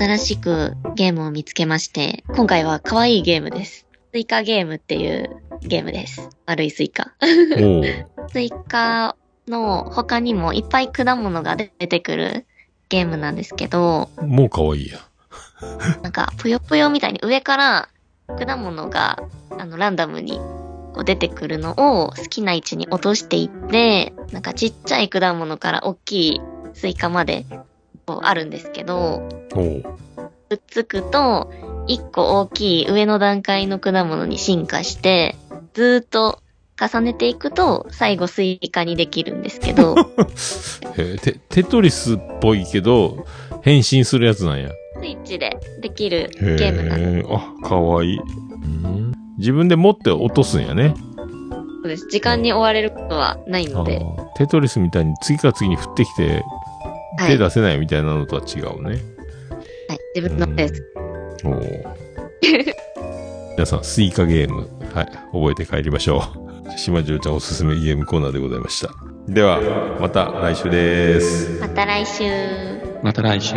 新しくゲームを見つけまして、今回は可愛いゲームです。スイカゲームっていうゲームです。丸いスイカ。スイカの他にもいっぱい果物が出てくるゲームなんですけど、もう可愛いや。なんかぷよぷよみたいに上から果物があのランダムにこう出てくるのを好きな位置に落としていって、なんかちっちゃい果物から大きいスイカまでこうあるんですけど。くっつくと、一個大きい上の段階の果物に進化して、ずーっと重ねていくと、最後スイカにできるんですけど、えーテ、テトリスっぽいけど、変身するやつなんや。スイッチでできるへゲームなんでえ。あ、かわいい。うん自分で持って落とすんやね。すです。時間に追われることはないあので、ーテトリスみたいに次から次に降ってきて、はい手出せないみたいなのとは違うね。はい、自分のペース。おー皆さん、スイカゲーム、はい、覚えて帰りましょう。島次郎ちゃんおすすめゲームコーナーでございました。では、また来週です。また来週。また来週。